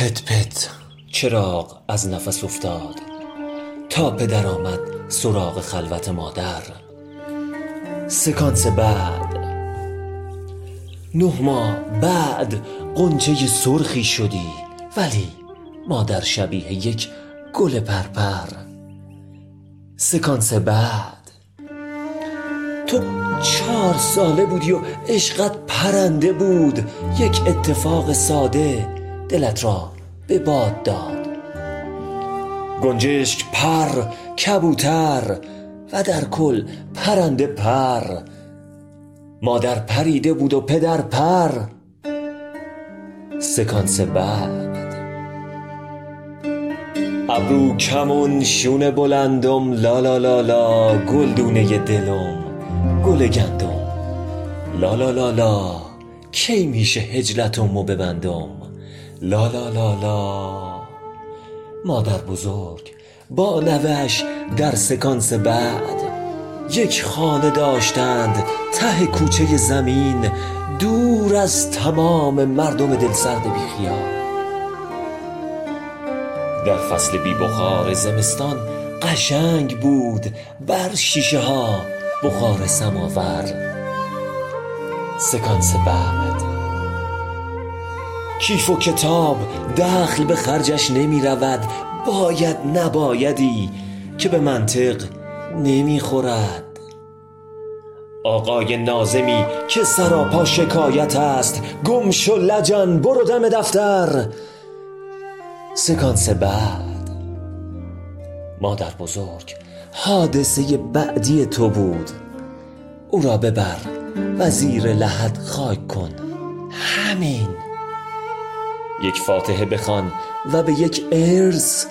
پت پت چراغ از نفس افتاد تا پدر آمد سراغ خلوت مادر. سکانس بعد. نه ماه بعد قنچه سرخی شدی ولی مادر شبیه یک گل پرپر. سکانس بعد. تو چهار ساله بودی و عشقت پرنده بود یک اتفاق ساده دلت را به باد داد. گنجشک پر کبوتر و در کل پرنده پر. مادر پریده بود و پدر پر. سکانس بعد. ابرو کمون شونه بلندم لا لا لا لا گلدونه دلم گل گندم. لا لا لا لا کی میشه هجلتمو ببندم؟ لا لا لا لا. مادر بزرگ با نوش در سکانس بعد یک خانه داشتند ته کوچه زمین دور از تمام مردم دلسرد بی خیال در فصل بی بخار زمستان قشنگ بود بر شیشه ها بخار سماور. سکانس بعد. کیف و کتاب دخل به خرجش نمی رود. باید نبایدی که به منطق نمی خورد. آقای ناظمی که سراپا شکایت است گم شو لجن برو دم دفتر. سکانس بعد. مادر بزرگ حادثه بعدی تو بود. او را ببر وزیر لحد خاک کن. همین. یک فاتحه بخوان و به یک ارث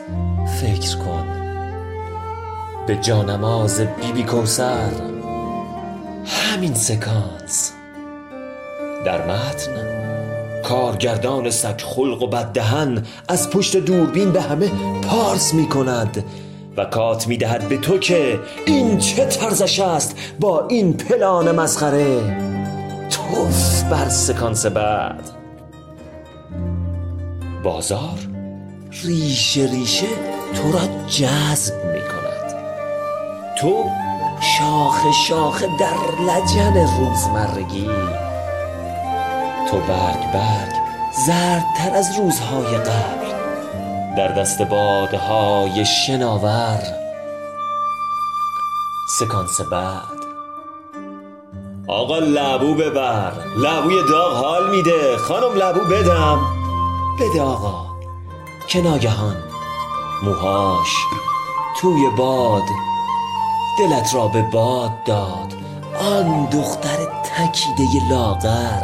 فکر کن. به جانماز بی بی کوثر همین سکانس. در متن کارگردان سگ خلق و بد دهن از پشت دوربین به همه پارس می کند و کات می دهد به تو که این چه طرزش است با این پلان مسخره. توف بر سکانس بعد. بازار ریشه ریشه تو را جذب می کند. تو شاخه شاخه در لجن روزمرگی. تو برگ برگ زردتر از روزهای قبل. در دست بادهای شناور. سکانس بعد. آقا لبو ببر. لبوی داغ حال میده. خانم لبو بدم. بده آقا. که ناگهان موهاش توی باد دلت را به باد داد. آن دختر تکیده لاغر.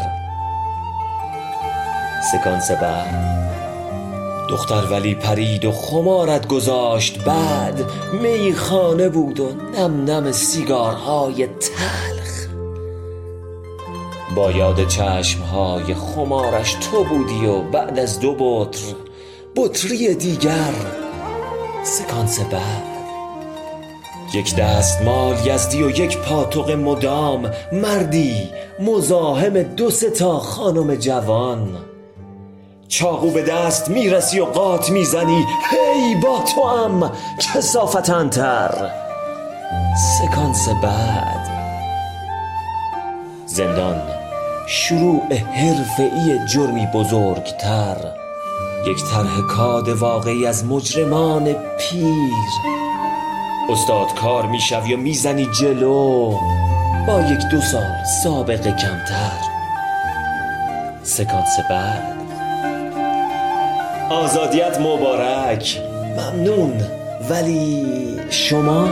سکانس بعد. دختر ولی پرید و خمارت گذاشت. بعد میخانه بود و نم نم سیگارهای تلخ با یاد چشمهای خمارش تو بودی و بعد از دو بطر بطری دیگر. سکانس بعد. یک دستمال یزدی و یک پاتوق مدام. مردی مزاحم دو تا خانم جوان. چاقو به دست می‌رسی و قات می‌زنی. هی با تو هم کسافتنتر سکانس بعد. زندان. شروع حرفهای جرمی بزرگتر یک طرح کاد واقعی از مجرمان پیر. استاد کار می‌شوی و می‌زنی جلو با یک دو سال سابقه کمتر. سکانس بعد. آزادیت مبارک. ممنون. ولی شما؟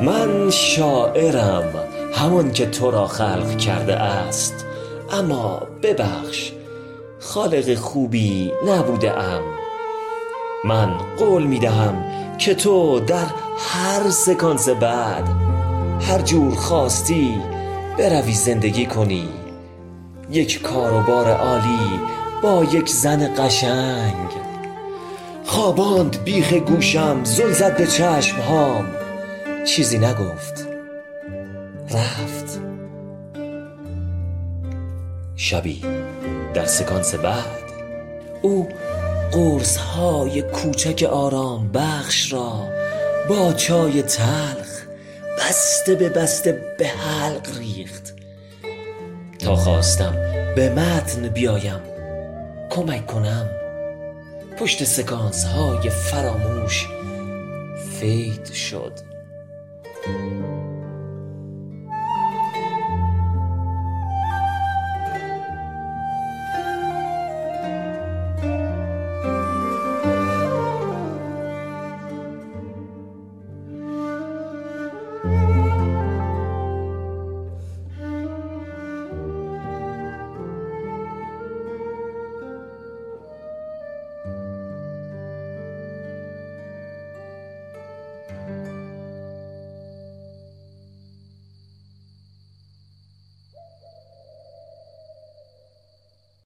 من شاعرم همان که تو را خلق کرده است. اما ببخش خالق خوبی نبوده ام. من قول می دهم که تو در هر سکانس بعد هر جور خواستی بروی زندگی کنی. یک کاروبار عالی با یک زن قشنگ. خواباند بیخ گوشم زل زد به چشمهام. چیزی نگفت رفت. شبی. در سکانس بعد او قرص های کوچک آرام بخش را با چای تلخ بسته به بسته به حلق ریخت. تا خواستم به متن بیایم کمک کنم. پشت سکانس های فراموش فید شد.